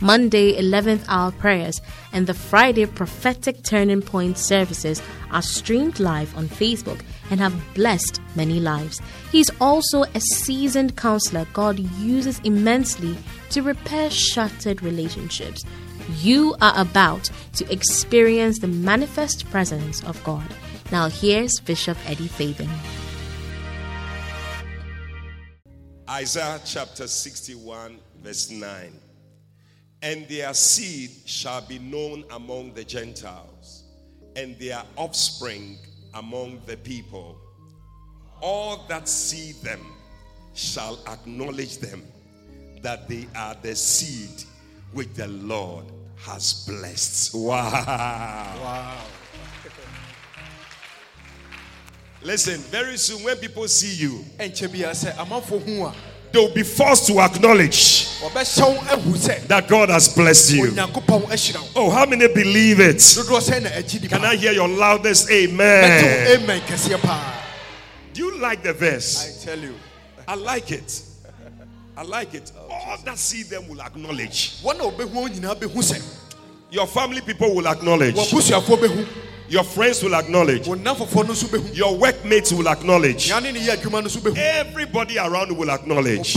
Monday 11th hour prayers, and the Friday prophetic turning point services are streamed live on Facebook and have blessed many lives. He's also a seasoned counselor God uses immensely to repair shattered relationships. You are about to experience the manifest presence of God. Now, here's Bishop Eddie Fabian. Isaiah chapter 61, verse 9. And their seed shall be known among the Gentiles, and their offspring among the people. All that see them shall acknowledge them that they are the seed which the Lord has blessed. Wow. Wow. Listen, very soon when people see you, they'll be forced to acknowledge that God has blessed you. Oh, how many believe it? Can I hear your loudest amen? Do you like the verse? I tell you. I like it. I like it. All that see them will acknowledge. Your family people will acknowledge. Your friends will acknowledge. Your workmates will acknowledge. Everybody around will acknowledge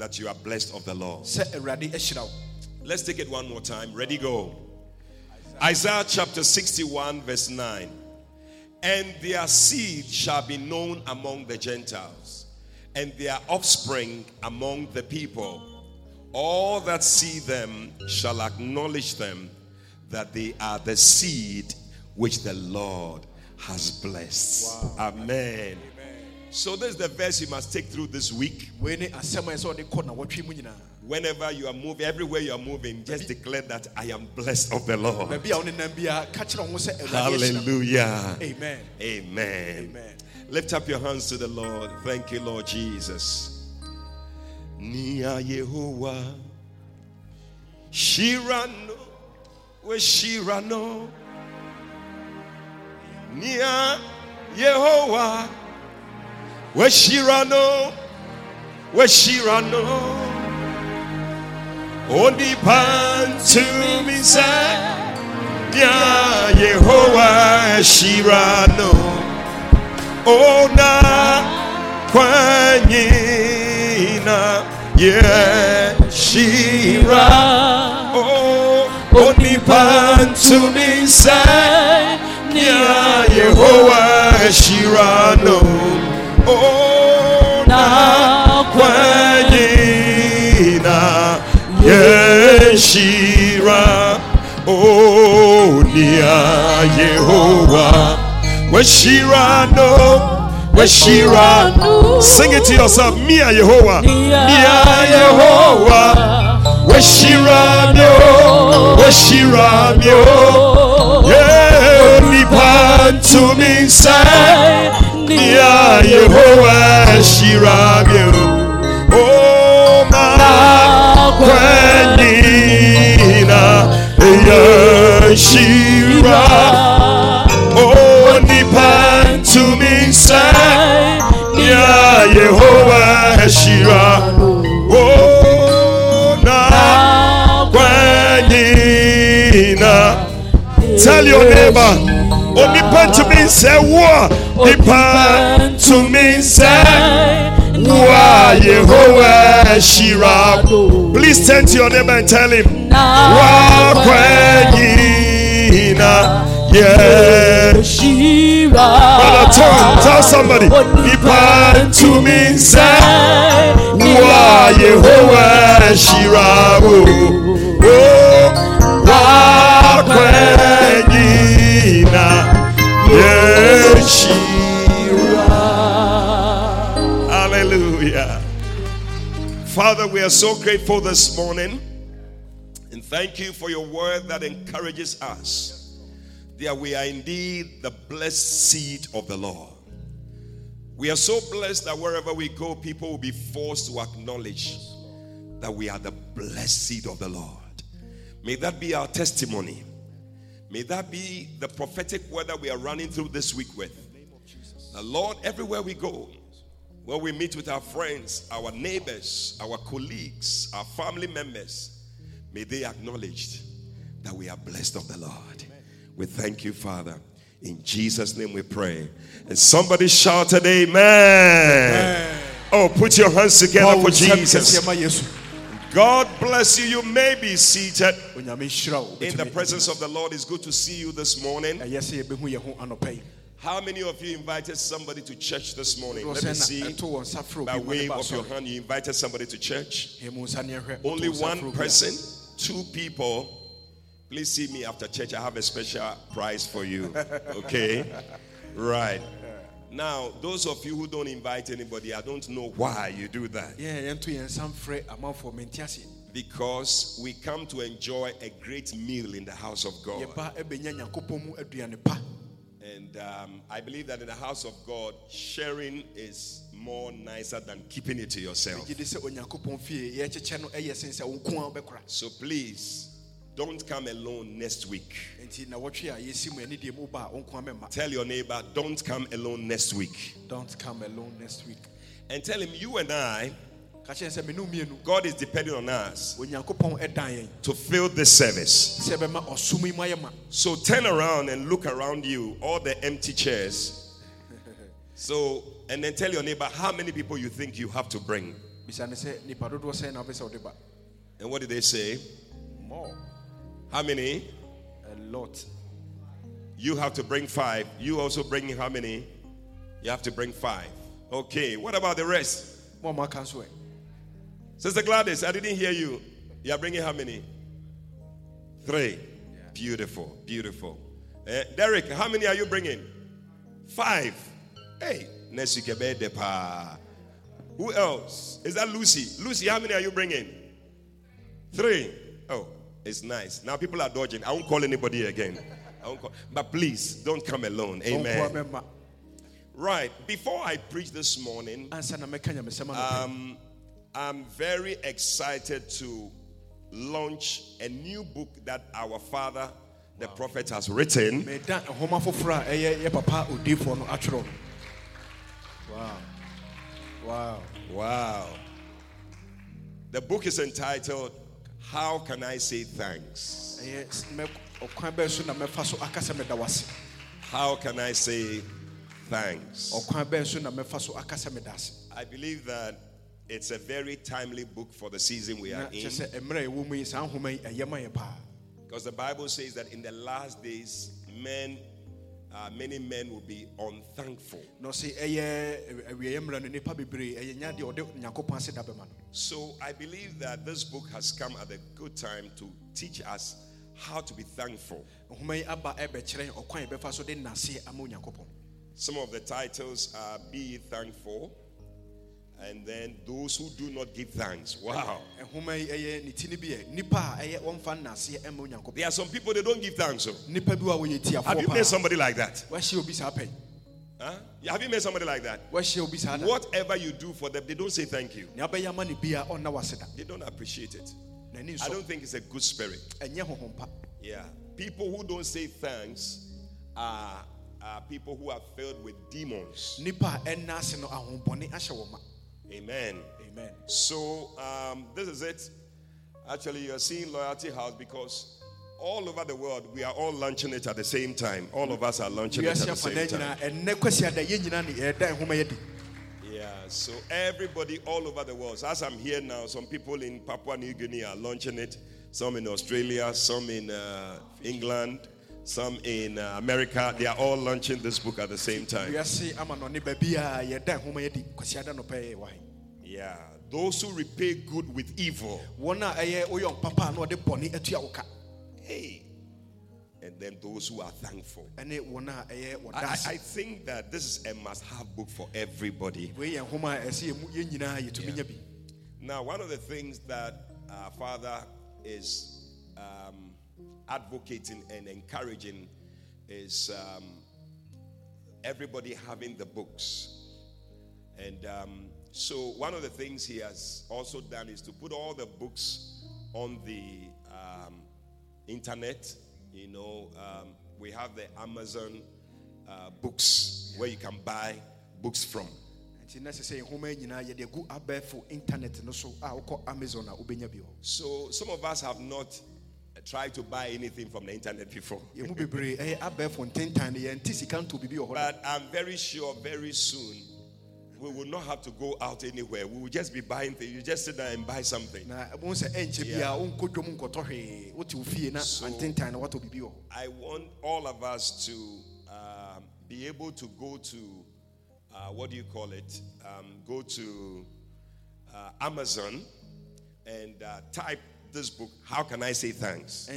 that you are blessed of the Lord. Let's take it one more time. Ready, go. Isaiah chapter 61, verse 9. And their seed shall be known among the Gentiles, and their offspring among the people. All that see them shall acknowledge them that they are the seed which the Lord has blessed. Wow. Amen. So, this is the verse you must take through this week. Whenever you are moving, everywhere you are moving, just declare that I am blessed of the Lord. Hallelujah. Amen. Amen. Amen. Lift up your hands to the Lord. Thank you, Lord Jesus. Nia Yehovah Shirano we Shirano Nia Yehovah we Shirano we Shirano Oni pantu misa Nia Yehovah Shirano. Ona kwanyina yeshira. Oh onipantumisa nia yehowa shirano ona kwanyina yeshira oh nia yehowa weshirano Weshira. Sing it to yourself. Mia Yehovah. Mia Yehovah. Weshira mio. Weshira mio. Yeah. Nipan to me say. Mia Yehovah. Weshira mio. Oh my. Kwenina. Yeshira. Oh nipan to me say, yeah, Yehovah Shira. Oh, na kwenina. Tell your neighbor, to me say, wa, nipa. Please turn to your neighbor and tell him, wa kwenina. Yeah, Shira. Brother Tom, tell somebody. Nipa. Oh, Wa Kwenina. Yeah, Shira. Hallelujah. Father, we are so grateful this morning. And thank you for your word that encourages us. that we are indeed the blessed seed of the Lord. We are so blessed that wherever we go, people will be forced to acknowledge that we are the blessed seed of the Lord. May that be our testimony. May that be the prophetic word that we are running through this week with. The Lord, everywhere we go, where we meet with our friends, our neighbors, our colleagues, our family members, may they acknowledge that we are blessed of the Lord. We thank you, Father. In Jesus' name we pray. And somebody shouted, Amen. Amen. Oh, put your hands together for Jesus. God bless you. You may be seated in the presence of the Lord. It's good to see you this morning. How many of you invited somebody to church this morning? Let me see. By wave of your hand, you invited somebody to church. Only one person, two people. Please see me after church. I have a special prize for you. Okay? Right. Now, those of you who don't invite anybody, I don't know why you do that. Yeah, some fray amount for mentiasin. Because we come to enjoy a great meal in the house of God. And um, I believe that in the house of God, sharing is more nicer than keeping it to yourself. So please, don't come alone next week. Tell your neighbor, don't come alone next week. Don't come alone next week. And tell him, you and I God is depending on us to fill this service. So turn around and look around you, all the empty chairs. So, and then tell your neighbor how many people you think you have to bring. And what did they say? More. How many? A lot. You have to bring five. You also bring how many? You have to bring five. Okay. What about the rest? More can swear. Sister Gladys, I didn't hear you. You are bringing how many? Three. Yeah. Beautiful, beautiful. Uh, Derek, how many are you bringing? Five. Hey, Nesikebede Who else? Is that Lucy? Lucy, how many are you bringing? Three. Oh, it's nice. Now people are dodging. I won't call anybody again. I won't call. But please, don't come alone. Amen. Right. Before I preach this morning, um, I'm very excited to launch a new book that our father, the wow. prophet, has written. Wow. Wow. Wow. The book is entitled How Can I Say Thanks? How can I say thanks? I believe that it's a very timely book for the season we are in. Because the Bible says that in the last days, men, uh, many men will be unthankful. So I believe that this book has come at a good time to teach us how to be thankful. Some of the titles are Be Thankful and then those who do not give thanks. Wow. There are some people they don't give thanks. Oh. So. Have you met somebody like that? Huh? Have you met somebody like that? Whatever you do for them, they don't say thank you. They don't appreciate it. I don't think it's a good spirit. Yeah. People who don't say thanks are, are people who are filled with demons. Amen. Amen. So um, this is it. Actually, you're seeing Loyalty House because all over the world we are all launching it at the same time. All of us are launching it at the same time. Yeah, so everybody all over the world. So as I'm here now, some people in Papua New Guinea are launching it. Some in Australia, some in uh, England, some in uh, America. They are all launching this book at the same time. Yeah, those who repay good with evil. Hey. And then those who are thankful. I, I think that this is a must have book for everybody. Yeah. Now, one of the things that our Father is um, advocating and encouraging is um, everybody having the books. And um, so, one of the things he has also done is to put all the books on the um, internet. You know, um, we have the Amazon uh, books where you can buy books from. So, some of us have not tried to buy anything from the internet before. but I'm very sure very soon we will not have to go out anywhere. We will just be buying things. You just sit there and buy something. Yeah. So, I want all of us to um, be able to go to, uh, what do you call it? Um, go to uh, Amazon and uh, type this book, How Can I Say Thanks?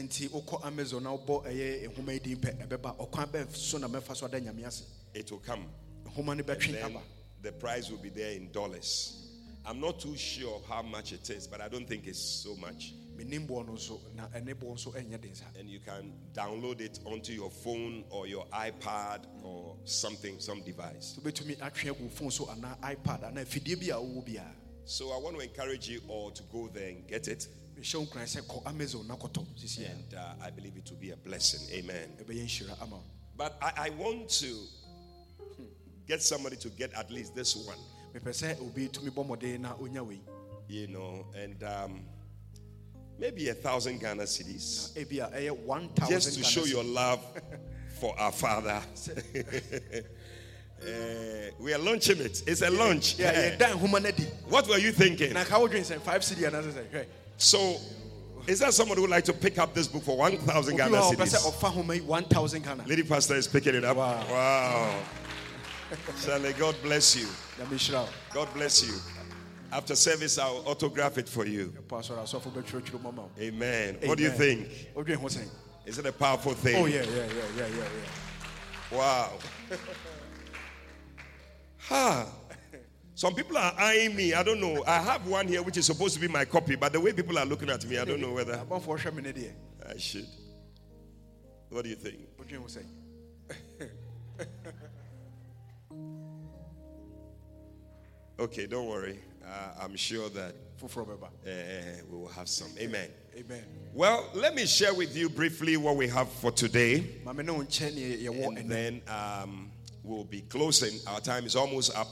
It will come. And then the price will be there in dollars. I'm not too sure how much it is, but I don't think it's so much. And you can download it onto your phone or your iPad or something, some device. So I want to encourage you all to go there and get it. And uh, I believe it will be a blessing. Amen. But I, I want to Get somebody to get at least this one. You know, and um, maybe a thousand Ghana cedis. Just to show your love for our Father. Uh, we are launching it. It's a launch. Yeah, yeah. What were you thinking? So, is there somebody who would like to pick up this book for 1,000 Ghana cedis? Lady Pastor is picking it up. Wow. wow. Shirley, God bless you. God bless you. After service, I'll autograph it for you. Amen. Amen. What do you think? Is it a powerful thing? Oh, yeah, yeah, yeah, yeah, yeah, yeah. Wow. ha. Some people are eyeing me. I don't know. I have one here which is supposed to be my copy, but the way people are looking at me, I don't know whether I should. What do you think? What do you say? Okay, don't worry. Uh, I'm sure that uh, we will have some. Amen. Amen. Well, let me share with you briefly what we have for today. And then um, we'll be closing. Our time is almost up.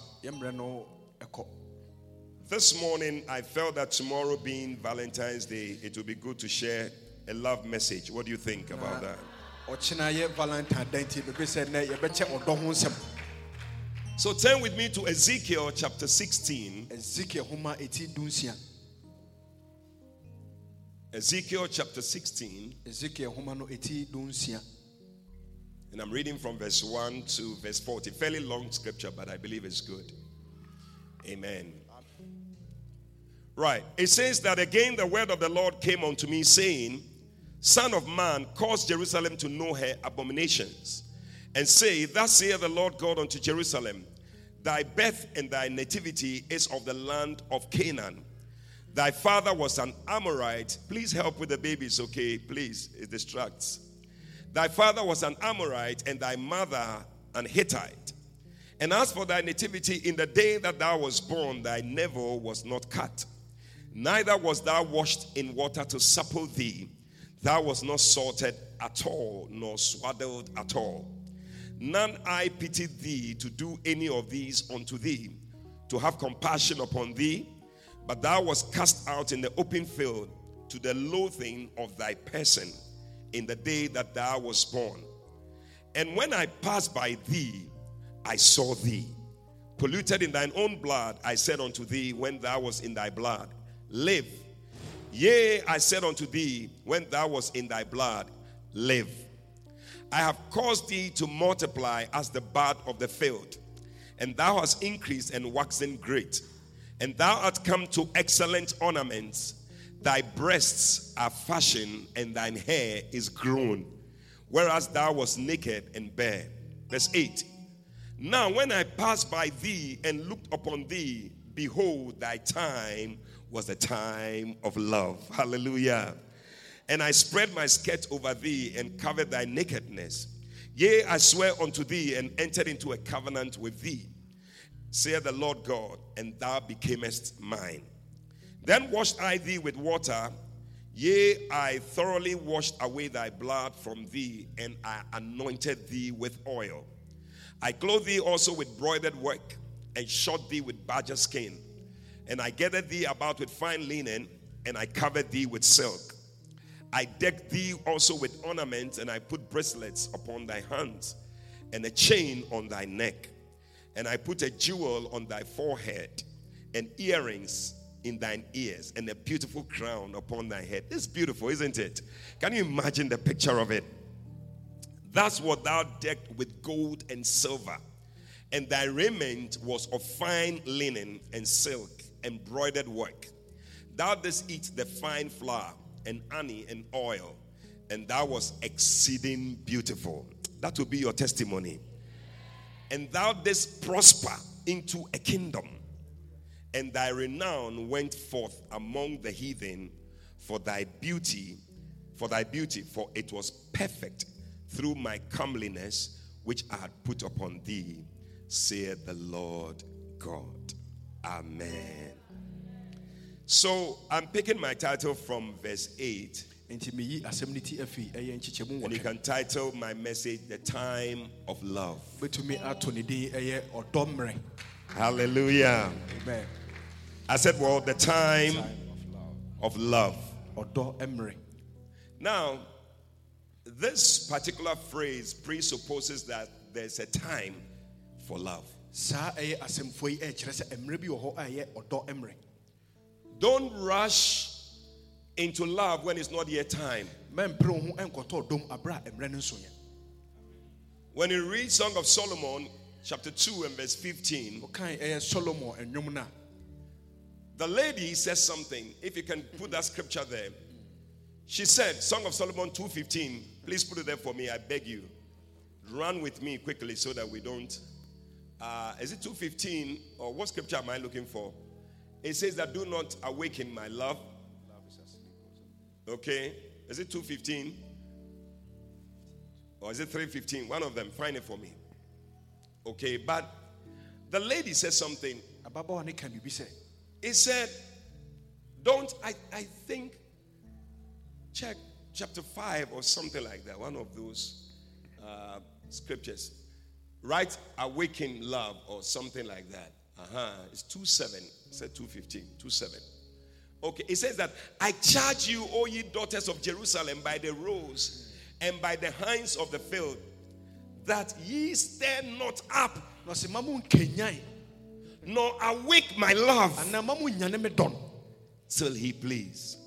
This morning, I felt that tomorrow being Valentine's Day, it would be good to share a love message. What do you think about that? So turn with me to Ezekiel chapter 16. Ezekiel Ezekiel chapter 16. And I'm reading from verse 1 to verse 40. Fairly long scripture, but I believe it's good. Amen. Right. It says that again the word of the Lord came unto me, saying, Son of man, cause Jerusalem to know her abominations, and say, Thus saith the Lord God unto Jerusalem, Thy birth and thy nativity is of the land of Canaan. Thy father was an Amorite. Please help with the babies, okay? Please, it distracts. Thy father was an Amorite, and thy mother an Hittite. And as for thy nativity, in the day that thou was born, thy navel was not cut, neither was thou washed in water to supple thee. Thou was not salted at all, nor swaddled at all. None I pitied thee to do any of these unto thee, to have compassion upon thee, but thou wast cast out in the open field to the loathing of thy person in the day that thou wast born. And when I passed by thee, I saw thee. Polluted in thine own blood, I said unto thee, when thou was in thy blood, live. Yea, I said unto thee, when thou was in thy blood, live. I have caused thee to multiply as the bud of the field, and thou hast increased and waxen great, and thou art come to excellent ornaments. Thy breasts are fashioned, and thine hair is grown, whereas thou wast naked and bare. Verse 8 Now, when I passed by thee and looked upon thee, behold, thy time was the time of love. Hallelujah. And I spread my skirt over thee and covered thy nakedness. Yea, I swear unto thee and entered into a covenant with thee, saith the Lord God, and thou becamest mine. Then washed I thee with water, yea, I thoroughly washed away thy blood from thee, and I anointed thee with oil. I clothed thee also with broidered work, and shod thee with badger skin. And I gathered thee about with fine linen, and I covered thee with silk. I decked thee also with ornaments, and I put bracelets upon thy hands, and a chain on thy neck. And I put a jewel on thy forehead, and earrings in thine ears, and a beautiful crown upon thy head. It's beautiful, isn't it? Can you imagine the picture of it? That's what thou decked with gold and silver. And thy raiment was of fine linen and silk, embroidered work. Thou didst eat the fine flour and honey and oil, and thou was exceeding beautiful. That will be your testimony. And thou didst prosper into a kingdom, and thy renown went forth among the heathen for thy beauty, for thy beauty, for it was perfect through my comeliness which I had put upon thee, saith the Lord God. Amen. So I'm picking my title from verse 8. And you can title my message The Time of Love. Hallelujah. Amen. I said, Well, the time, of love. Now, this particular phrase presupposes that there's a time for love. Don't rush into love when it's not yet time. When you read Song of Solomon, chapter 2 and verse 15, the lady says something. If you can put that scripture there. She said, Song of Solomon 2:15. Please put it there for me, I beg you. Run with me quickly so that we don't. Uh, is it 2:15 or what scripture am I looking for? It says that do not awaken my love. Okay. Is it 215? Or is it 315? One of them. Find it for me. Okay. But the lady says something. It said, don't, I, I think, check chapter 5 or something like that. One of those uh, scriptures. Right? Awaken love or something like that. Uh-huh. It's 2 7. It said 215. 2 7. Okay. It says that I charge you, O ye daughters of Jerusalem, by the roes and by the hinds of the field, that ye stir not up, nor awake my love till he please.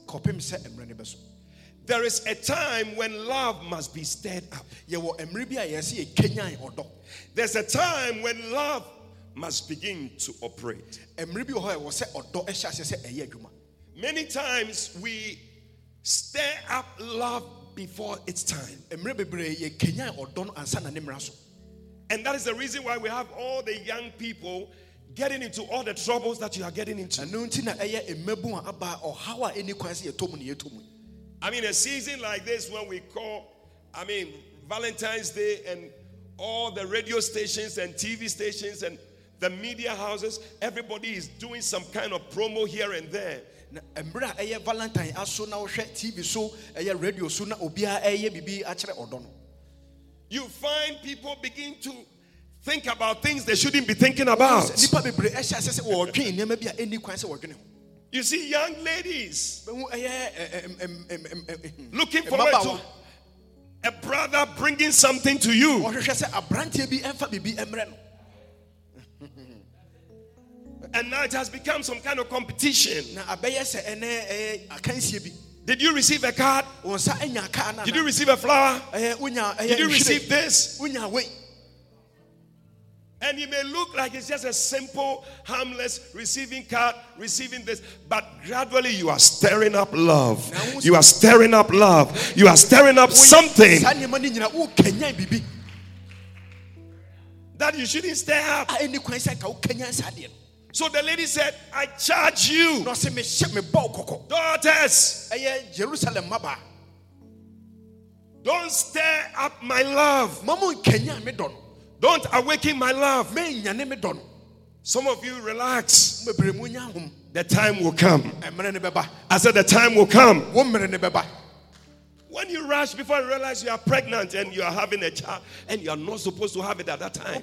There is a time when love must be stirred up. There's a time when love must begin to operate. Many times we stir up love before its time. And that is the reason why we have all the young people getting into all the troubles that you are getting into. I mean, a season like this when we call, I mean, Valentine's Day and all the radio stations and TV stations and the media houses, everybody is doing some kind of promo here and there. valentine tv so radio so na you find people begin to think about things they shouldn't be thinking about. You see young ladies looking forward to a brother bringing something to you. And now it has become some kind of competition. Did you receive a card? Did you receive a flower? Did you receive this? And it may look like it's just a simple, harmless receiving card, receiving this, but gradually you are stirring up love. You are stirring up love. You are stirring up something that you shouldn't stir up. So the lady said, I charge you. Daughters. Don't stir up my love. Don't awaken my love. Some of you relax. The time will come. I said, The time will come. When you rush before you realize you are pregnant and you are having a child and you are not supposed to have it at that time.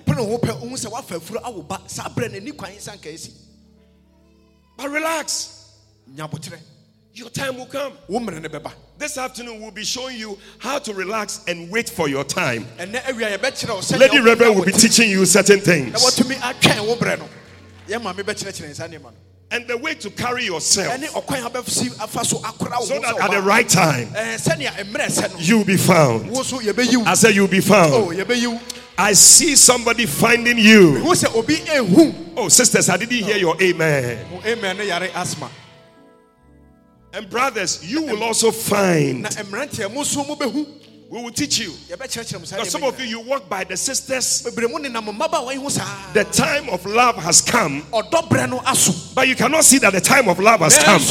But relax. Your time will come. This afternoon, we'll be showing you how to relax and wait for your time. Lady Reverend will be teaching you certain things. And the way to carry yourself so that at the right time you'll be found. I said, You'll be found. I see somebody finding you. Oh, sisters, I didn't hear your amen. And brothers, you will also find. We will teach you. Because some of you, you walk by the sisters. The time of love has come. But you cannot see that the time of love has come.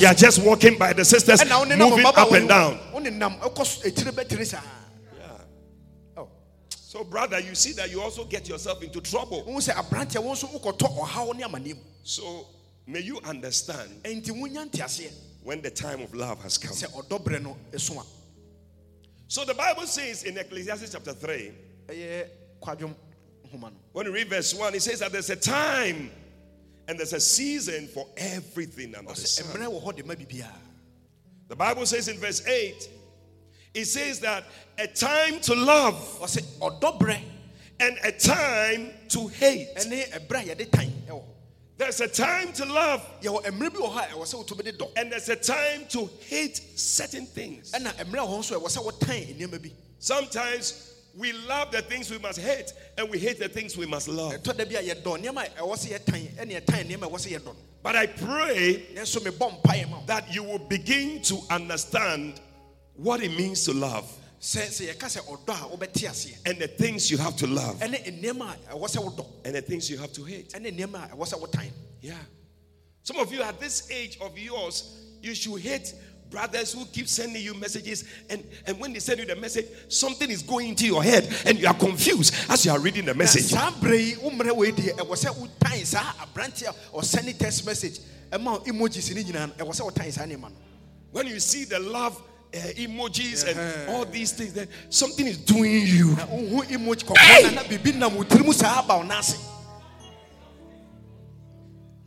You are just walking by the sisters, moving up and down. Oh. So, brother, you see that you also get yourself into trouble. So, May you understand when the time of love has come. So the Bible says in Ecclesiastes chapter 3, when you read verse 1, it says that there's a time and there's a season for everything under the sun. The Bible says in verse 8, it says that a time to love and a time to hate. There's a time to love. And there's a time to hate certain things. Sometimes we love the things we must hate and we hate the things we must love. But I pray that you will begin to understand what it means to love and the things you have to love. And the things you have to hate. Yeah. Some of you at this age of yours, you should hate brothers who keep sending you messages and, and when they send you the message something is going into your head and you are confused as you are reading the message. when you see the love uh, emojis and all these things, then something is doing you. Hey!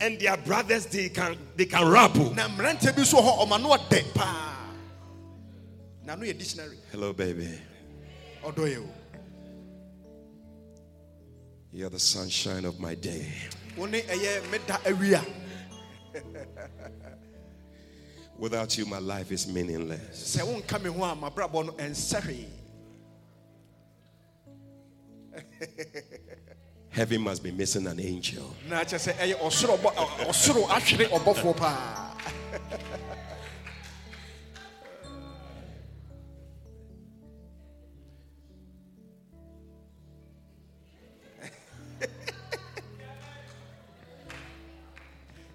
And their brothers, they can they can rap. Hello, baby. How do you? You're the sunshine of my day. Without you, my life is meaningless. Heaven must be missing an angel.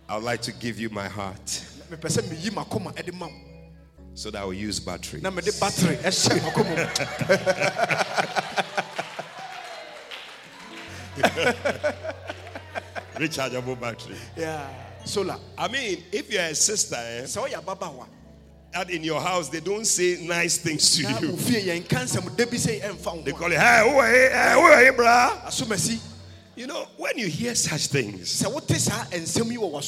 I would like to give you my heart so that I will use battery. battery Rechargeable battery. Yeah. Solar. I mean, if you're a sister, eh, so that in your house they don't say nice things to you. They call it, hey, who are you, hey, who are you, brah? You know, when you hear such things,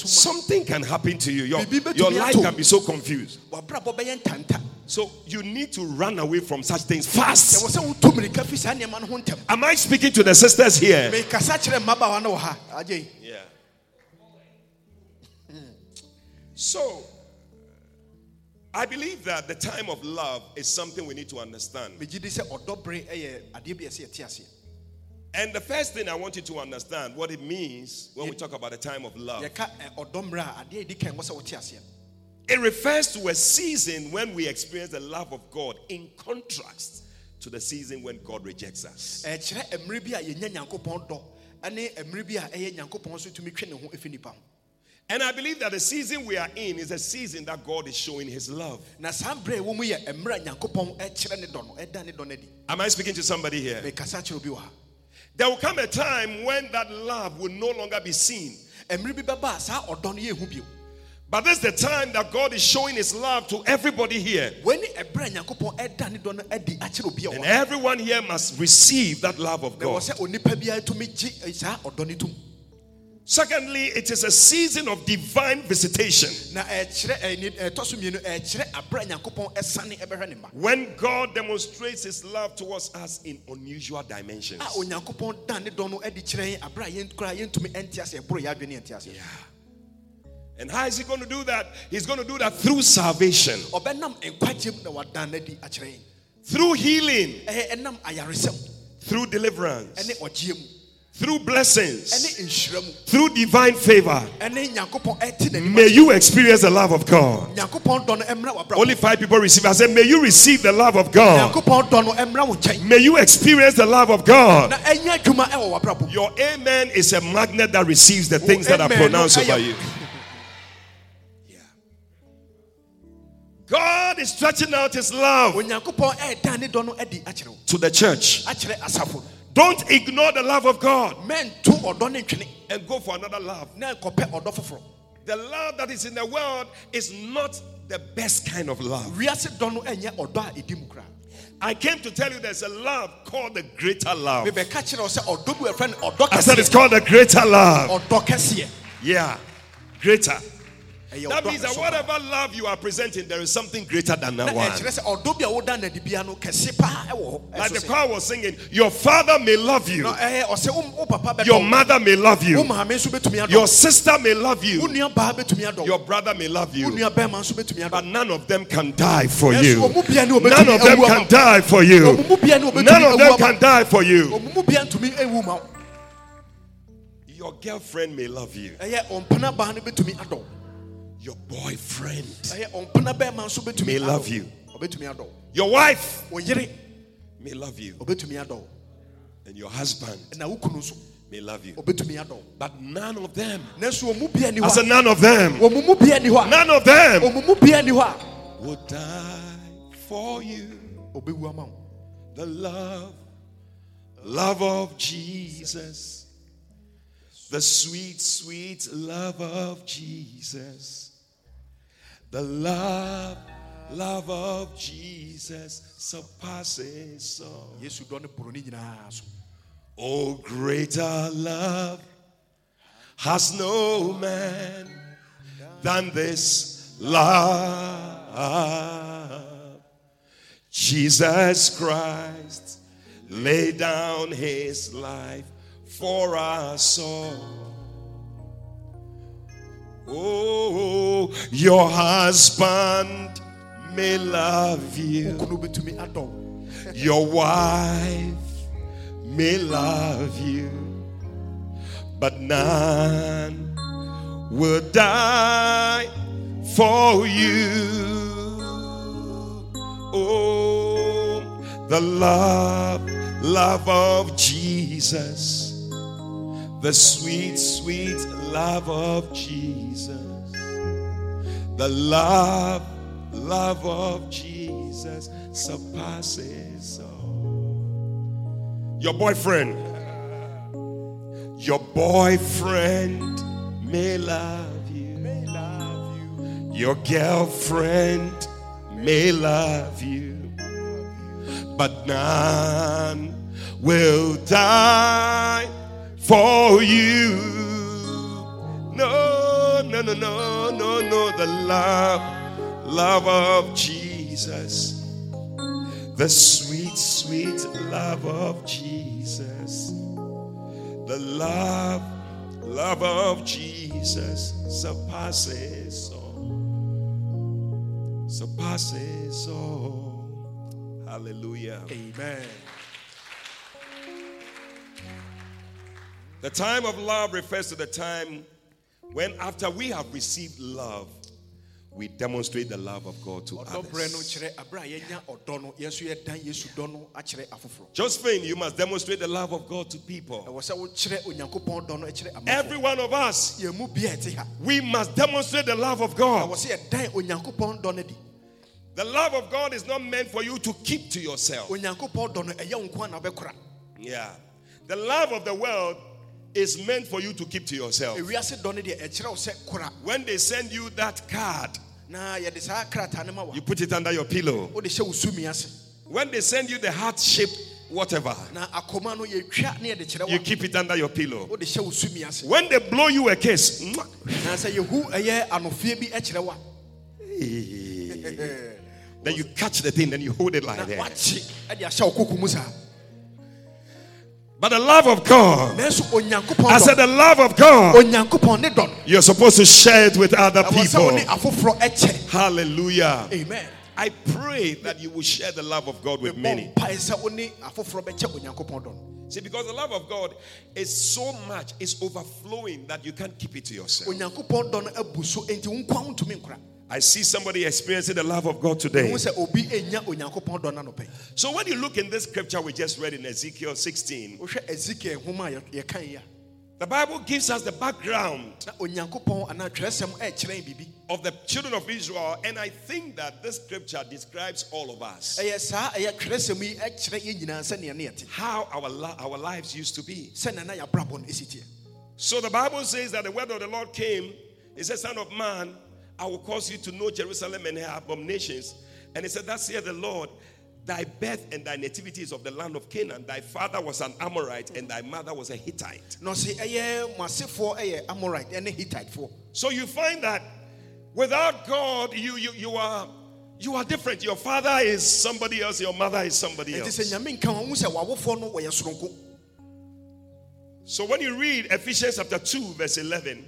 something can happen to you. Your, your life can be so confused. So you need to run away from such things fast. Am I speaking to the sisters here? Yeah. So I believe that the time of love is something we need to understand. And the first thing I want you to understand what it means when we talk about the time of love. It refers to a season when we experience the love of God in contrast to the season when God rejects us. And I believe that the season we are in is a season that God is showing his love. Am I speaking to somebody here? There will come a time when that love will no longer be seen. But this is the time that God is showing His love to everybody here. And everyone here must receive that love of God. Secondly, it is a season of divine visitation. When God demonstrates His love towards us in unusual dimensions. Yeah. And how is he going to do that? He's going to do that through salvation, through healing, through deliverance, through blessings, through divine favor. May you experience the love of God. Only five people receive. I said, May you receive the love of God. May you experience the love of God. Your amen is a magnet that receives the things that are pronounced over you. God is stretching out his love to the church. Don't ignore the love of God Men too and go for another love. The love that is in the world is not the best kind of love. I came to tell you there's a love called the greater love. I said it's called the greater love. Yeah, greater. That means that whatever love you are presenting, there is something greater than that one. Like the choir was singing, Your father may love you, your mother may love you, your sister may love you, your brother may love you, but none of them can die for you. None of them can die for you. None of them can die for you. Your girlfriend may love you. Your boyfriend may love you. Your wife may love you. And your husband may love you. But none of them, I said, none of them, none of them would die for you. The love, love of Jesus, the sweet, sweet love of Jesus. The love, love of Jesus surpasses all. Oh, greater love has no man than this love. Jesus Christ laid down his life for us all. Oh, your husband may love you. Your wife may love you. But none will die for you. Oh, the love, love of Jesus the sweet, sweet love of Jesus. The love, love of Jesus surpasses all. Your boyfriend, your boyfriend may love you. May love you. Your girlfriend may love you. But none will die for you. No, no, no, no, no, no. The love, love of Jesus. The sweet, sweet love of Jesus. The love, love of Jesus surpasses all. Surpasses all. Hallelujah. Amen. The time of love refers to the time when, after we have received love, we demonstrate the love of God to others. Josephine, you must demonstrate the love of God to people. Every one of us, we must demonstrate the love of God. The love of God is not meant for you to keep to yourself. Yeah. The love of the world is meant for you to keep to yourself. When they send you that card, you put it under your pillow. When they send you the heart shape, whatever, you keep it under your pillow. When they blow you a kiss, then you catch the thing, then you hold it like that. But the love of God, I said, the love of God, you're supposed to share it with other people. Hallelujah. Amen. I pray that you will share the love of God with many. See, because the love of God is so much, it's overflowing that you can't keep it to yourself. I see somebody experiencing the love of God today. So when you look in this scripture we just read in Ezekiel 16, the Bible gives us the background of the children of Israel, and I think that this scripture describes all of us. How our, our lives used to be. So the Bible says that the word of the Lord came. It said, Son of man, I will cause you to know Jerusalem and her abominations. And he said, That's here the Lord. Thy birth and thy nativity is of the land of Canaan. Thy father was an Amorite and thy mother was a Hittite. No, see, eh, eh, Amorite and a Hittite for. So you find that without God, you you you are you are different. Your father is somebody else, your mother is somebody else. So when you read Ephesians chapter 2, verse 11,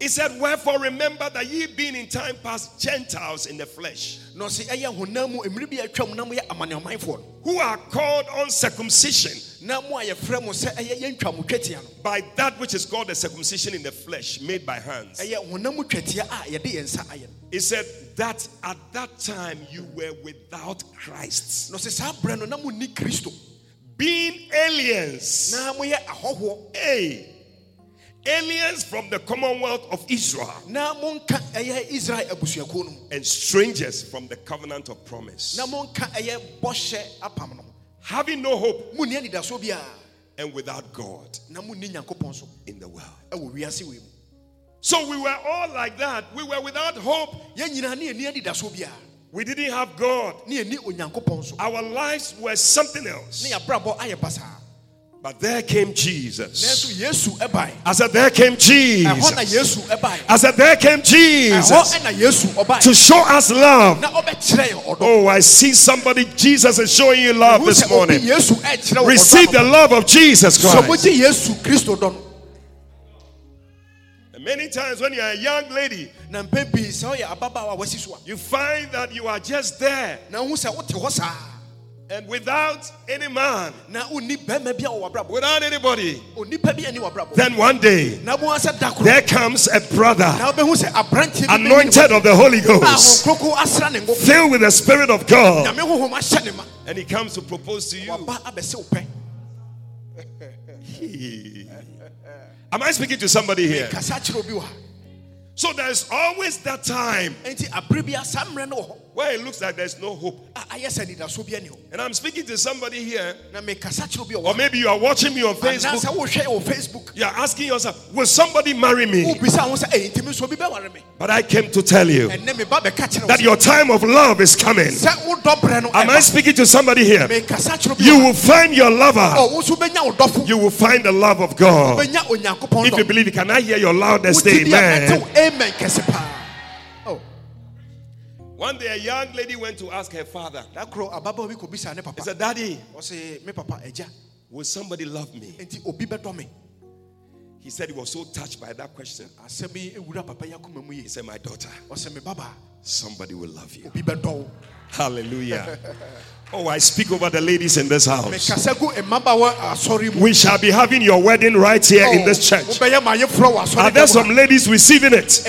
it said, Wherefore remember that ye being in time past Gentiles in the flesh, who are called uncircumcision by that which is called the circumcision in the flesh, made by hands. He said that at that time you were without Christ being aliens. Hey, aliens from the commonwealth of Israel and strangers from the covenant of promise. Having no hope and without God in the world. So we were all like that. We were without hope. We didn't have God. Our lives were something else. But there came Jesus. I said, There came Jesus. I said, There came Jesus to show us love. Oh, I see somebody. Jesus is showing you love this morning. Receive the love of Jesus Christ. Many times when you're a young lady, you find that you are just there. And without any man, without anybody, then one day there comes a brother anointed of the Holy Ghost, filled with the Spirit of God, and he comes to propose to you. Am I speaking to somebody here? So there's always that time where it looks like there's no hope. And I'm speaking to somebody here, or maybe you are watching me on Facebook. You're asking yourself, Will somebody marry me? But I came to tell you that your time of love is coming. Am I speaking to somebody here? You will find your lover, you will find the love of God. If you believe, can I hear your loudest amen? Amen. One day a young lady went to ask her father. He said, Daddy, will somebody love me? He said he was so touched by that question. He said, My daughter, somebody will love you. Hallelujah. Oh, I speak over the ladies in this house. We shall be having your wedding right here in this church. Are there some ladies receiving it?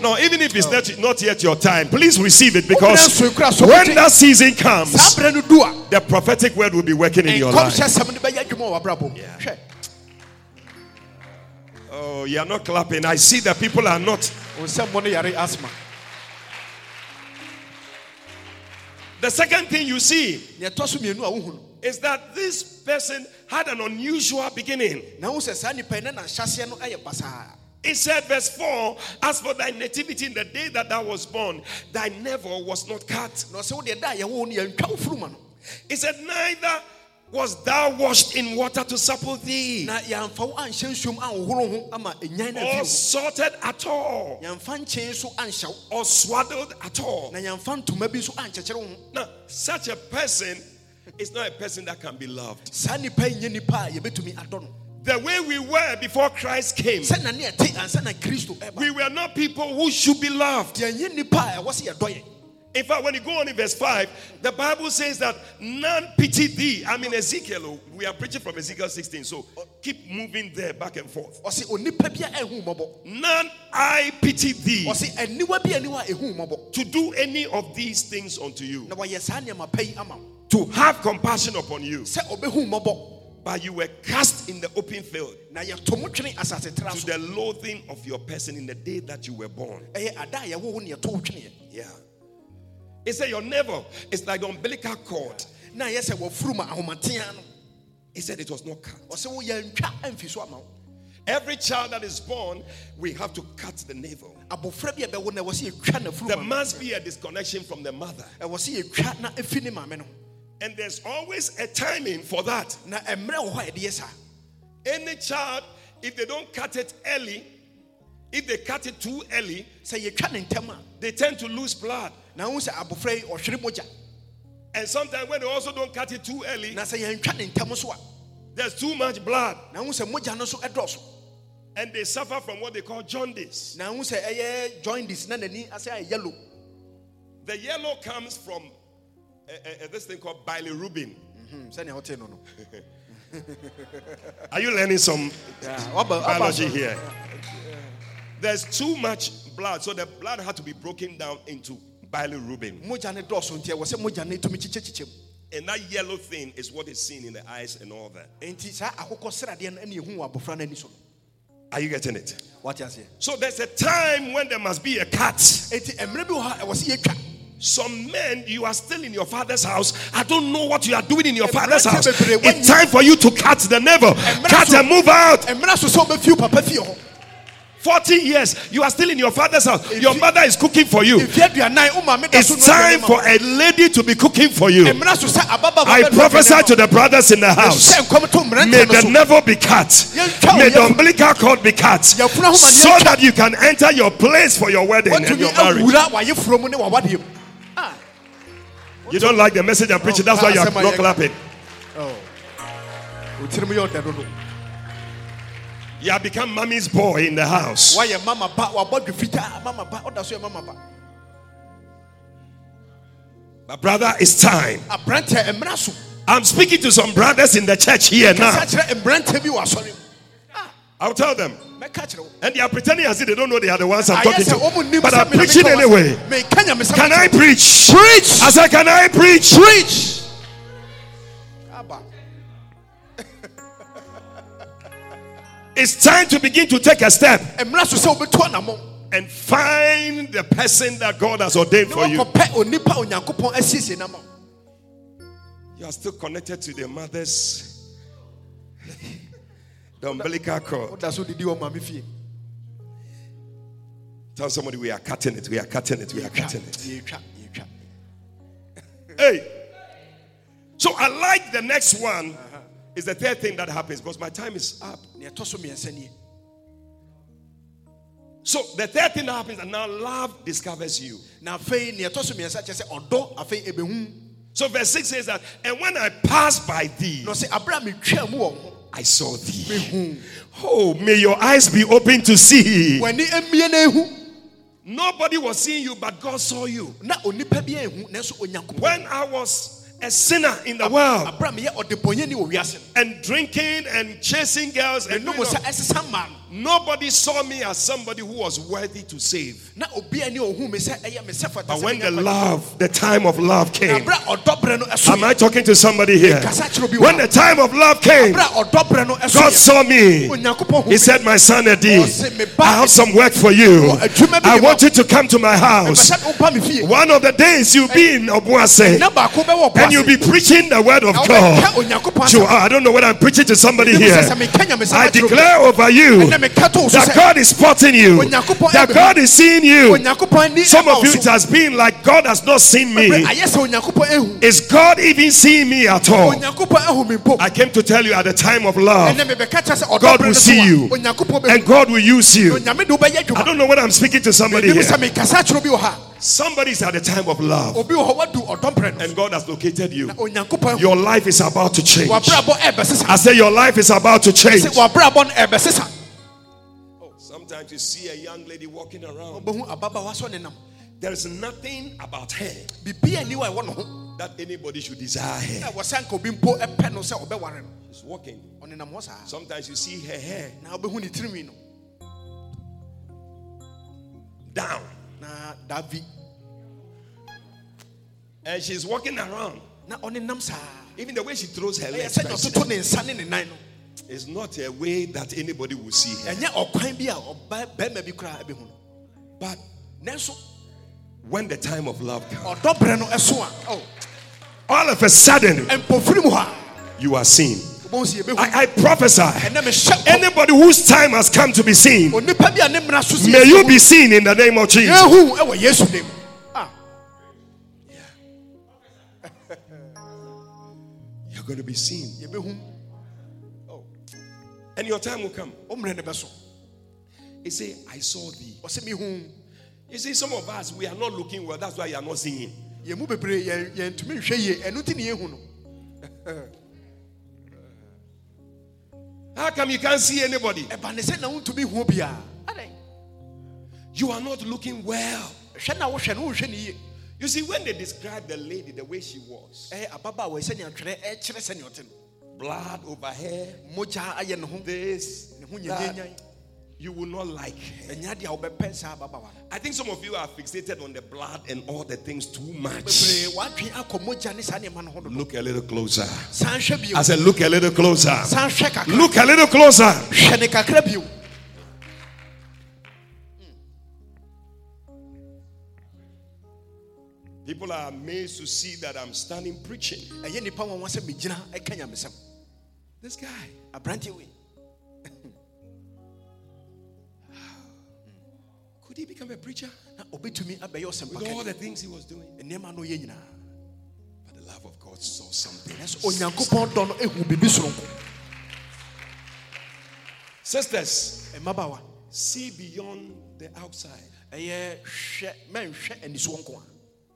No, even if it's not, not yet your time, please receive it because when that season comes, the prophetic word will be working in your life. Yeah. Oh, you are not clapping. I see that people are not. The second thing you see is that this person had an unusual beginning. It said, verse 4 As for thy nativity in the day that thou was born, thy navel was not cut. It said, Neither was thou washed in water to supple thee, or salted at all, or swaddled at all. Now, such a person is not a person that can be loved. The way we were before Christ came, we were not people who should be loved. In fact, when you go on in verse 5, the Bible says that none pity thee. I mean, Ezekiel, oh, we are preaching from Ezekiel 16, so keep moving there back and forth. None I pity thee to do any of these things unto you, to have compassion upon you. But you were cast in the open field to the loathing of your person in the day that you were born. Yeah. He said, Your navel is like the umbilical cord. Now, yes, He said it was not cut. Every child that is born, we have to cut the navel. There must be a disconnection from the mother. And there's always a timing for that. Any child, if they don't cut it early, if they cut it too early, they tend to lose blood. And sometimes when they also don't cut it too early, there's too much blood. And they suffer from what they call jaundice. Now say jaundice. Now The yellow comes from uh, uh, this thing called bilirubin. Mm-hmm. Are you learning some biology here? There's too much blood, so the blood had to be broken down into bilirubin. And that yellow thing is what is seen in the eyes and all that. Are you getting it? What you So there's a time when there must be a cut. Some men, you are still in your father's house. I don't know what you are doing in your father's house. It's time for you to cut the navel, cut and move out. 40 years, you are still in your father's house. Your mother is cooking for you. It's time for a lady to be cooking for you. I prophesy to the brothers in the house. May the never be cut. May the umbilical cord be cut. So that you can enter your place for your wedding and your marriage. You don't like the message I'm preaching, that's why you're not clapping. You have become mommy's boy in the house. Why your mama mama What does your mama? But brother, it's time. I'm speaking to some brothers in the church here now. Ah. I'll tell them. And they are pretending as if they don't know they are the ones I'm talking to. But I'm preaching anyway. Can I preach? Preach. I said, Can I preach? Preach. It's time to begin to take a step and find the person that God has ordained for you. You are still connected to the mother's the umbilical cord. Tell somebody we are cutting it, we are cutting it, we are cutting it. Hey. So I like the next one is the third thing that happens because my time is up. So the third thing that happens, and now love discovers you. So verse 6 says that, and when I pass by thee, I saw thee. Oh, may your eyes be open to see. Nobody was seeing you, but God saw you. When I was a sinner in the world. And drinking and chasing girls and nobody saw me as somebody who was worthy to save. But when the love, the time of love came, am I talking to somebody here? When the time of love came, God saw me. He said, My son Eddie, I have some work for you. I want you to come to my house. One of the days you'll be in Obuasi and you'll be preaching the word of God. So, I don't know whether I'm preaching to somebody here. I declare over you that God is spotting you, that God is seeing you. Some of you, it has been like God has not seen me. Is God even seeing me at all? I came to tell you at the time of love, God will see you and God will use you. I don't know what I'm speaking to somebody here. Somebody's at the time of love. And God has located you. Your life is about to change. I say, Your life is about to change. Sometimes you see a young lady walking around. There is nothing about her that anybody should desire her. She's walking. Sometimes you see her hair down. And she's walking around. Even the way she throws her legs. It's not a way that anybody will see her. But when the time of love comes, all of a sudden, you are seen. I, I prophesy anybody whose time has come to be seen, may you be seen in the name of Jesus. Ah. You're going to be seen. And your time will come. He say, I saw thee. Or see me whom. You see, some of us we are not looking well. That's why you are not seeing. How come you can't see anybody? You are not looking well. You see, when they describe the lady the way she was, blood over her, this, that, you will not like. I think some of you are fixated on the blood and all the things too much. Look a little closer. I said, Look a little closer. Look a little closer. People are amazed to see that I'm standing preaching. This guy. A brand new Could he become a preacher? Obey to me, With all the things he was doing. But the love of God saw something. Sisters, see beyond the outside.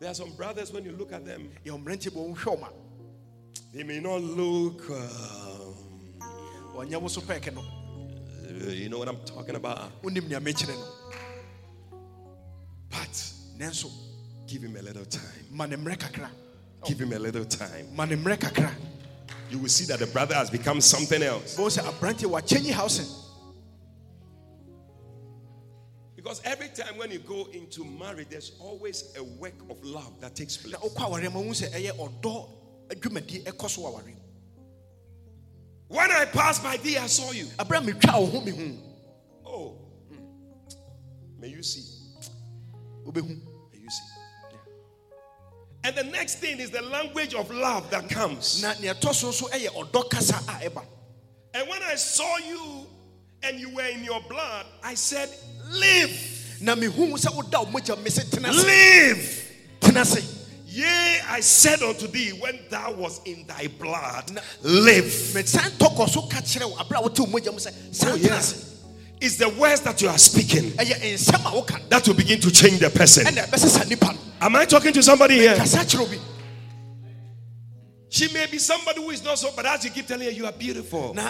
There are some brothers, when you look at them, they may not look. Um, you know what I'm talking about? But give him a little time. Give him a little time. You will see that the brother has become something else. Because every time when you go into marriage, there's always a work of love that takes place. When I passed by thee, I saw you. Oh, may you see. You see. And the next thing is the language of love that comes. And when I saw you and you were in your blood, I said, Live. Live. Yea, I said unto thee, when thou was in thy blood, live. Oh, yes is the words that you are speaking that will begin to change the person. Am I talking to somebody here? She may be somebody who is not so, but as you keep telling her, you are beautiful. You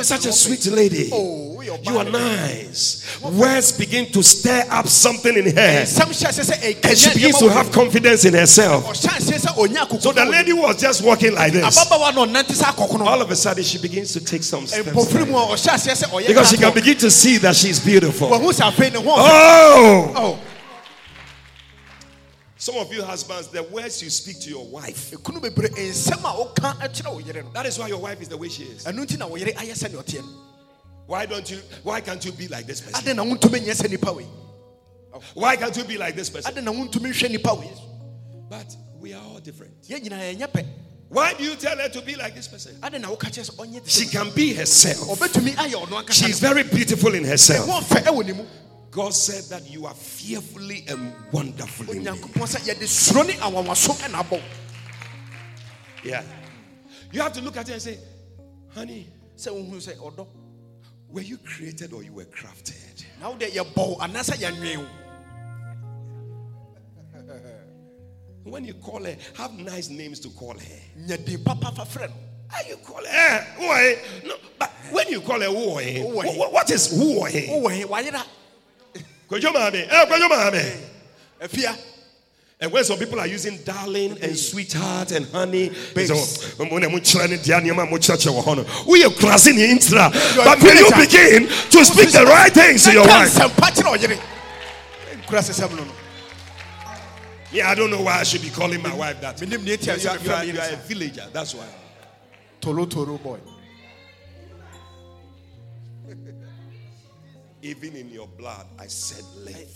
are such a sweet lady. Oh, you are nice. Words begin to stir up something in her. And she begins to have confidence in herself. So the lady was just walking like this. All of a sudden, she begins to take some steps. Because she can begin to see that she is beautiful. Oh! Some of you husbands, the words you speak to your wife. That is why your wife is the way she is. Why don't you why can't you be like this person? Why can't you be like this person? But we are all different. Why do you tell her to be like this person? She can be herself. She is very beautiful in herself. God said that you are fearfully and wonderfully made. Yeah. You have to look at it and say, honey, were you created or you were crafted? Now that you're born, when you call her, have nice names to call her. Papa friend. How you call her? Eh, no, but when you call her, what is who? Kwejo maame, eh, kwejo maame. Efia. And when some people are using darling and sweetheart and honey, so when I'm trying to we are crossing the intra. But when you begin to speak the right things to your wife, yeah, I don't know why I should be calling my wife that. You are, you are, you are a villager, that's why. Tolo Toro boy. Even in your blood, I said live.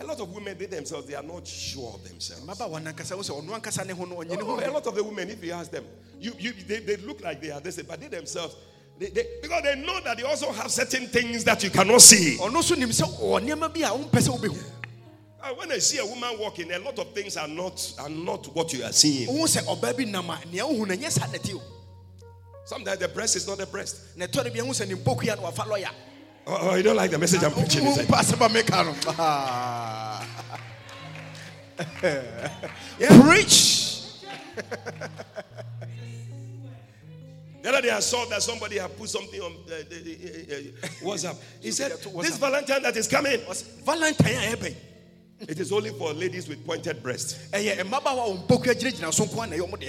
A lot of women, they themselves, they are not sure of themselves. Oh, a lot of the women, if you ask them, you, you, they, they look like they are this, but they themselves, they, they, because they know that they also have certain things that you cannot see. Uh, when I see a woman walking, a lot of things are not are not what you are seeing. Sometimes the breast is not the breast. Oh, oh, you don't like the message I'm preaching? Is it? Preach. The other day I saw that somebody had put something on uh, the, uh, uh, WhatsApp. He said, This Valentine that is coming. Valentine. It is only for ladies with pointed breasts.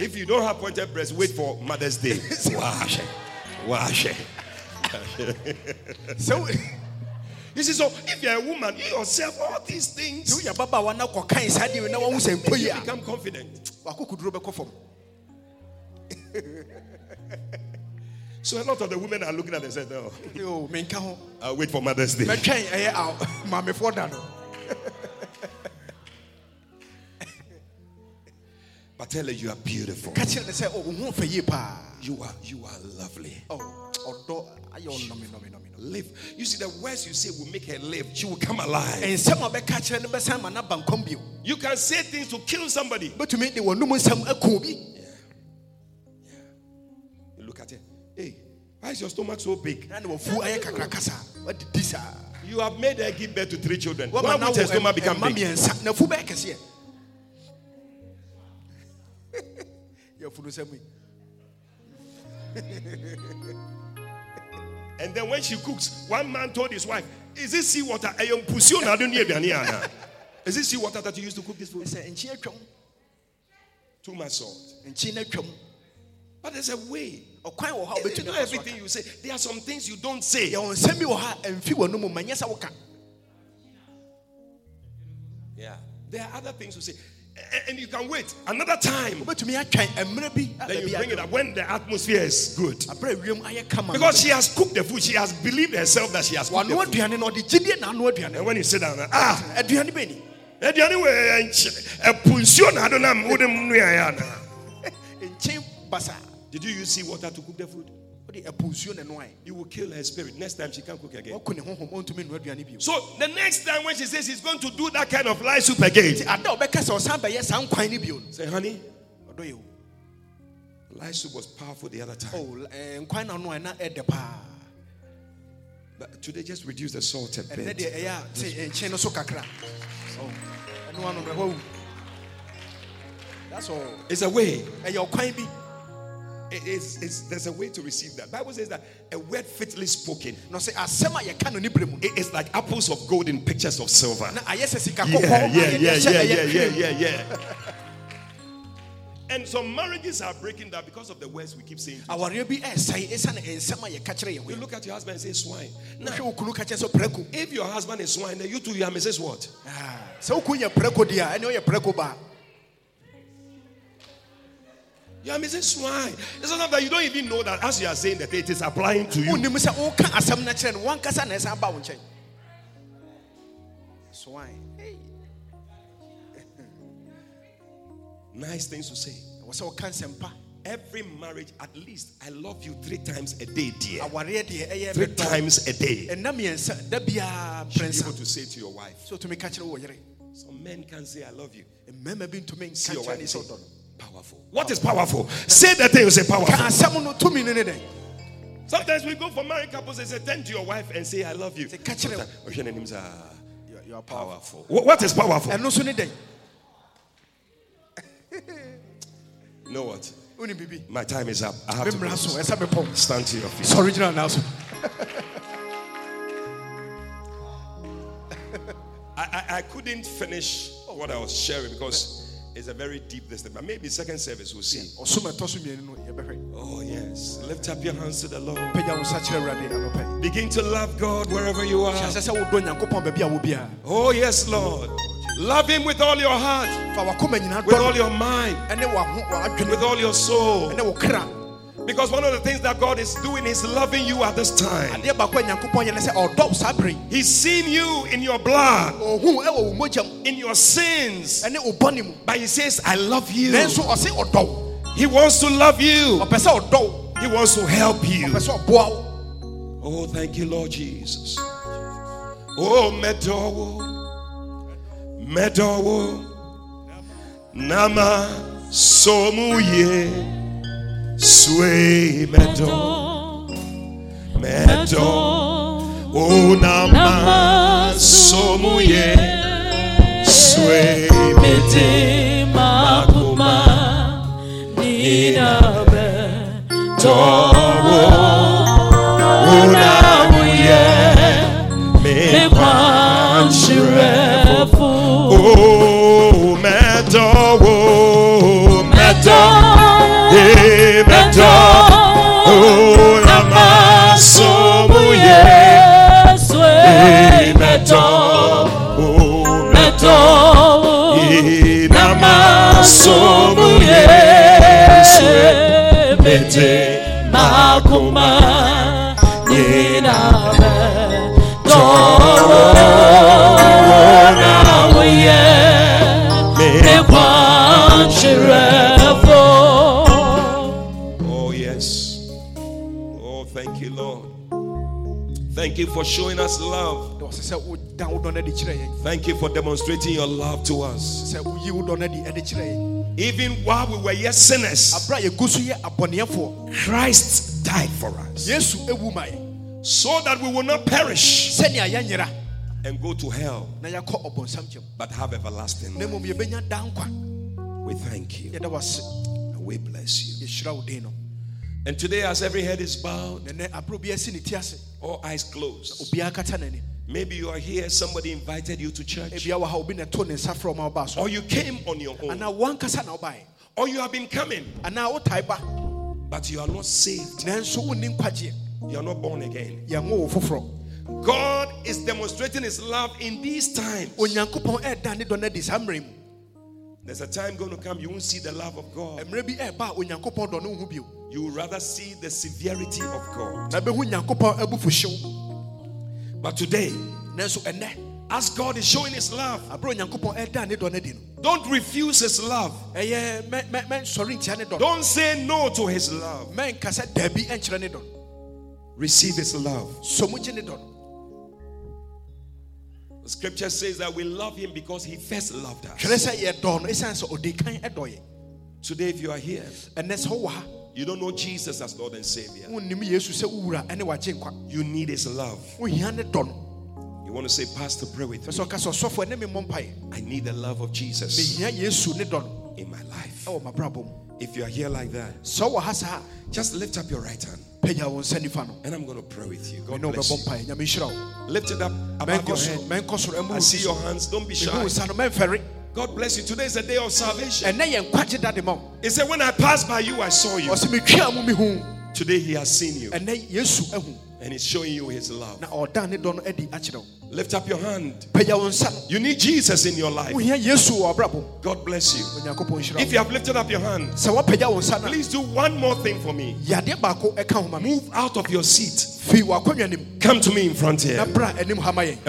If you don't have pointed breasts, wait for Mother's Day. Wash. Wash. so you see, so if you're a woman, you yourself, all these things, you become confident. so a lot of the women are looking at themselves, oh, I'll wait for Mother's Day. But tell her you are beautiful. You are you are lovely. Oh, live. You see, the words you say will make her live. She will come alive. You can say things to kill somebody. But to make the one yeah. yeah. You look at it. Hey, why is your stomach so big? You have made her give birth to three children. Why would her stomach become big? and then when she cooks, one man told his wife, Is this seawater? Is this seawater that you used to cook this food? Too much salt. But there's a way. You eh, eh, know everything you say. There are some things you don't say. Yeah. There are other things you say eh, and you can wait another time. Then you bring it up when the atmosphere is good. Because she has cooked the food, she has believed herself that she has cooked the food. And when you sit down, ah, aduane wei ɛpunsuo na adonam wode mu nuaeɛ Did you use sea water to cook the food? You will kill her spirit. Next time she can't cook again. So the next time when she says she's going to do that kind of light soup again, say, honey, light soup was powerful the other time. Oh, but today just reduce the salt a bit. That's all. It's a way. It's, it's, there's a way to receive that. Bible says that a word fitly spoken. No say asema ye kanu ni bremu. It's like apples of gold in pictures of silver. Na ayese sika Yeah, yeah, yeah, yeah, yeah, yeah, yeah, yeah. And some marriages are breaking that because of the words we keep saying. Awareɛ bi ɛsɛe ɛsiane nsɛm a yɛka kyerɛ yɛn You look at your husband and say swine. na Now, hwɛ wo kunu ka kyerɛ sɛ prɛko if your husband is swine, then you too, you are Mrs. What? Ah, You are Mrs. Swine. It's not that you don't even know that as you are saying that it is applying to you. wonim sɛ woka asɛm no kyerɛ no wankasa na ɛsan ba wo nkyɛn swine Hey. Nice things to say. ɛwɔ sɛ woka Every marriage, at least, I love you three times a day, dear. awareɛ eh, eh, Three times a day. ɛnna mmiɛnsa da biaa You should be able to say to your wife. So to me, kyerɛ wo yere Some men can say, I love you. mmarima bi ntumi See your wife ne and sɛ say, ɔdɔ no powerful. What is powerful? Say that thing, you say powerful. asɛm no tumi no ne dɛn Sometimes we go for married couples and say, turn to your wife and say, I love you. Say, catch it. Sometimes- Ocean and him say, "Ah, You are powerful. What is powerful? ɛno nso ne dɛn You know what? My time is up. I have to stand to your feet. gyina naa so I, I, I couldn't finish what I was sharing because it's a very deep lesson. But maybe second service we'll see. ɔsom ɛtɔ so mmienu no yɛbɛhwɛ Oh, yes. Lift up your hands to the Lord. pagya wo nsa kyerɛ awurade anɔpɛ Begin to love God wherever you are. hyɛ sɛ sɛ wodɔ nyankopɔn baabi a wo biara Oh, yes, Lord. Love Him with all your heart, fa wakoma nyinaa with all your mind, with all your soul. Ɛne wo kra Because one of the things that God is doing is loving you at this time. adeɛ baako a nyankopɔn yɛ ne sɛ ɔdɔ wo saa bere yi. He's seen you in your blood, ɔhu ɛwɔ wo mogyam in your sins. ɛne wo bɔne mu But He says, I love you. nanso ɔse ɔdɔ wo He wants to love you, ɔpɛ sɛ ɔdɔ wo He wants to help you. ɔpɛ sɛ ɔboa wo Oh, thank you, Lord Jesus. Oh, Medowo, Medowo, Nama Somuye, Sway Medo, Medo, Oh, Nama Somuye, Sway Medo, Makuma, Towo, Unamuye, Namasomuye, Mete, Makuma, Ninabe, Towo, Unamuye, Oh, yes. Oh, thank you, Lord. Thank you for showing us love. na ɔsɛ sɛ woda wo dɔ no ade kyerɛ yɛn Thank you for demonstrating your love to us. Sɛ woyi wo dɔ no ade ade kyerɛ yɛn Even while we were yet sinners, aberɛ a yɛgu so yɛ abɔneɛfoɔ Christ died for us. Yesu ewu ma yɛn so that we will not perish and go to hell, na yɛkɔ ɔbɔnsam gyam but have everlasting life. mmom yɛbɛnya daa We thank you. And we bless you. yɛhyira wo din no. And today, as every head is bowed, nɛnɛ aberɛ obiara si ne all eyes closed, obiara kata n'anim maybe you are here, somebody invited you to church, ebia wɔ ha obi na ɛto ne nsa frɛ ɔma ɔbaa so or you came on your own, anaa wankasa na wobaeɛ or you have been coming, anaa wotae ba but you are not saved, nanso wonni nkwagyeɛ you are not born again. yɛnwo wo foforɔ God is demonstrating his love in these times. onyankopɔn ɛɛda ne dɔ no adi saa mmerɛ mu There's a time going to come, you won't see the love of God. mmerɛ bi ɛɛba a onyankopɔn dɔ no wo ho bio You. Will rather see the severity of God. But today, as God is showing his love, aberɛ onyankopɔn ɛɛda ne dɔ no adi no don't refuse his love. no Don't say no to his love. mɛnka sɛ daabi ɛnkyerɛ ne dɔ no Receive his love. so mu gye ne dɔ no The scripture says that we love him because he first loved us. sɛ yɛdɔ no ɛsiane sɛ ɔde kan ɛdɔ yɛ Today, if you are here, ɛnɛ sɛ wowɔ ha you don't know Jesus as Lord and Savior. wonnim yesu sɛ wowura ɛne wagye nkwa You need his love. wohia ne dɔ no You want to say, Pastor, pray with me. I need the love of Jesus in my life. Oh, my problem. If you are here like that, just lift up your right hand. And I'm going to pray with you. God bless you. Lift it up above your head. I see your hands. Don't be shy. God bless you. Today is the day of salvation. He said, When I passed by you, I saw you. Today he has seen you. And he's showing you his love. Lift up your hand. You need Jesus in your life. God bless you. If you have lifted up your hand, please do one more thing for me. Move out of your seat. Come to me in front here. And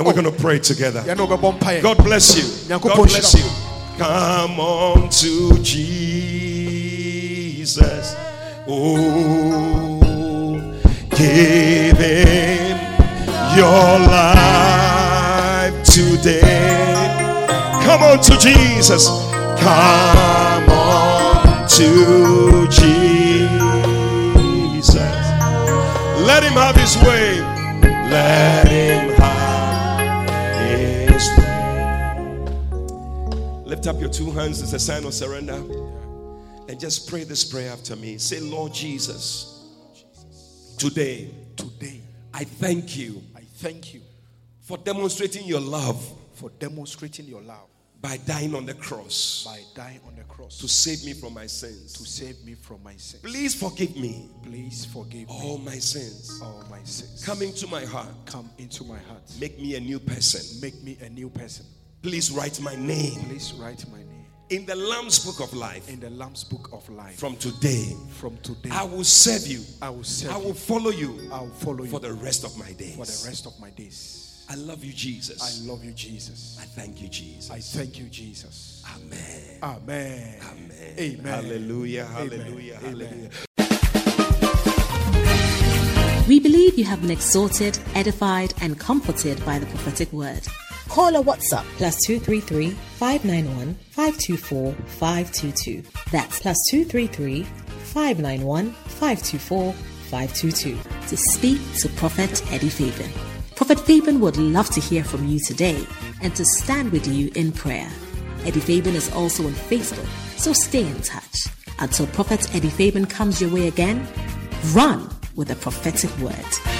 we're going to pray together. God bless you. God bless you. Come on to Jesus. Oh, give him your life today. Come on to Jesus. Come on to Jesus. Let him have his way. Let him have his way. Lift up your two hands as a sign of surrender. And just pray this prayer after me. Say, Lord Jesus, today, today, I thank you. I thank you for demonstrating your love. For demonstrating your love. By dying on the cross. By dying on the cross. To save me from my sins. To save me from my sins. Please forgive me. Please forgive me. All my sins. All my sins. Come into my heart. Come into my heart. Make me a new person. Make me a new person. Please write my name. Please write my name in the Lamb's book of life. In the Lamb's book of life. From today. From today. I will serve you. I will serve I will follow you. I will follow you for the rest of my days. For the rest of my days. I love you, Jesus. I love you, Jesus. I thank you, Jesus. I thank you, Jesus. Amen. Amen. Amen. Amen. Hallelujah. Hallelujah. Amen. Hallelujah. We believe you have been exhorted, edified, and comforted by the prophetic word. Call or WhatsApp plus 233 591 524 522. That's plus 233 591 524 522 to speak to Prophet Eddie Fabian. Prophet Fabian would love to hear from you today and to stand with you in prayer. Eddie Fabian is also on Facebook, so stay in touch. Until Prophet Eddie Fabian comes your way again, run with a prophetic word.